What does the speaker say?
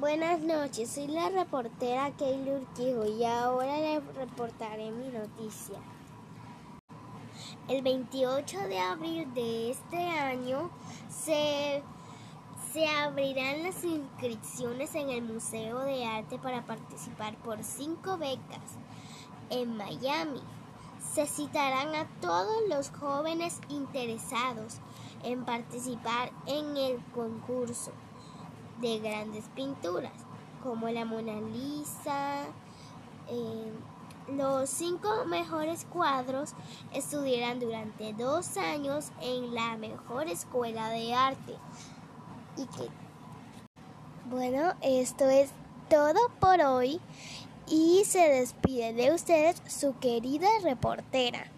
Buenas noches, soy la reportera Keylor Urquijo y ahora les reportaré mi noticia. El 28 de abril de este año se, se abrirán las inscripciones en el Museo de Arte para participar por cinco becas en Miami. Se citarán a todos los jóvenes interesados en participar en el concurso de grandes pinturas como la Mona Lisa. Eh, los cinco mejores cuadros estudiarán durante dos años en la mejor escuela de arte. Y que, bueno, esto es todo por hoy y se despide de ustedes su querida reportera.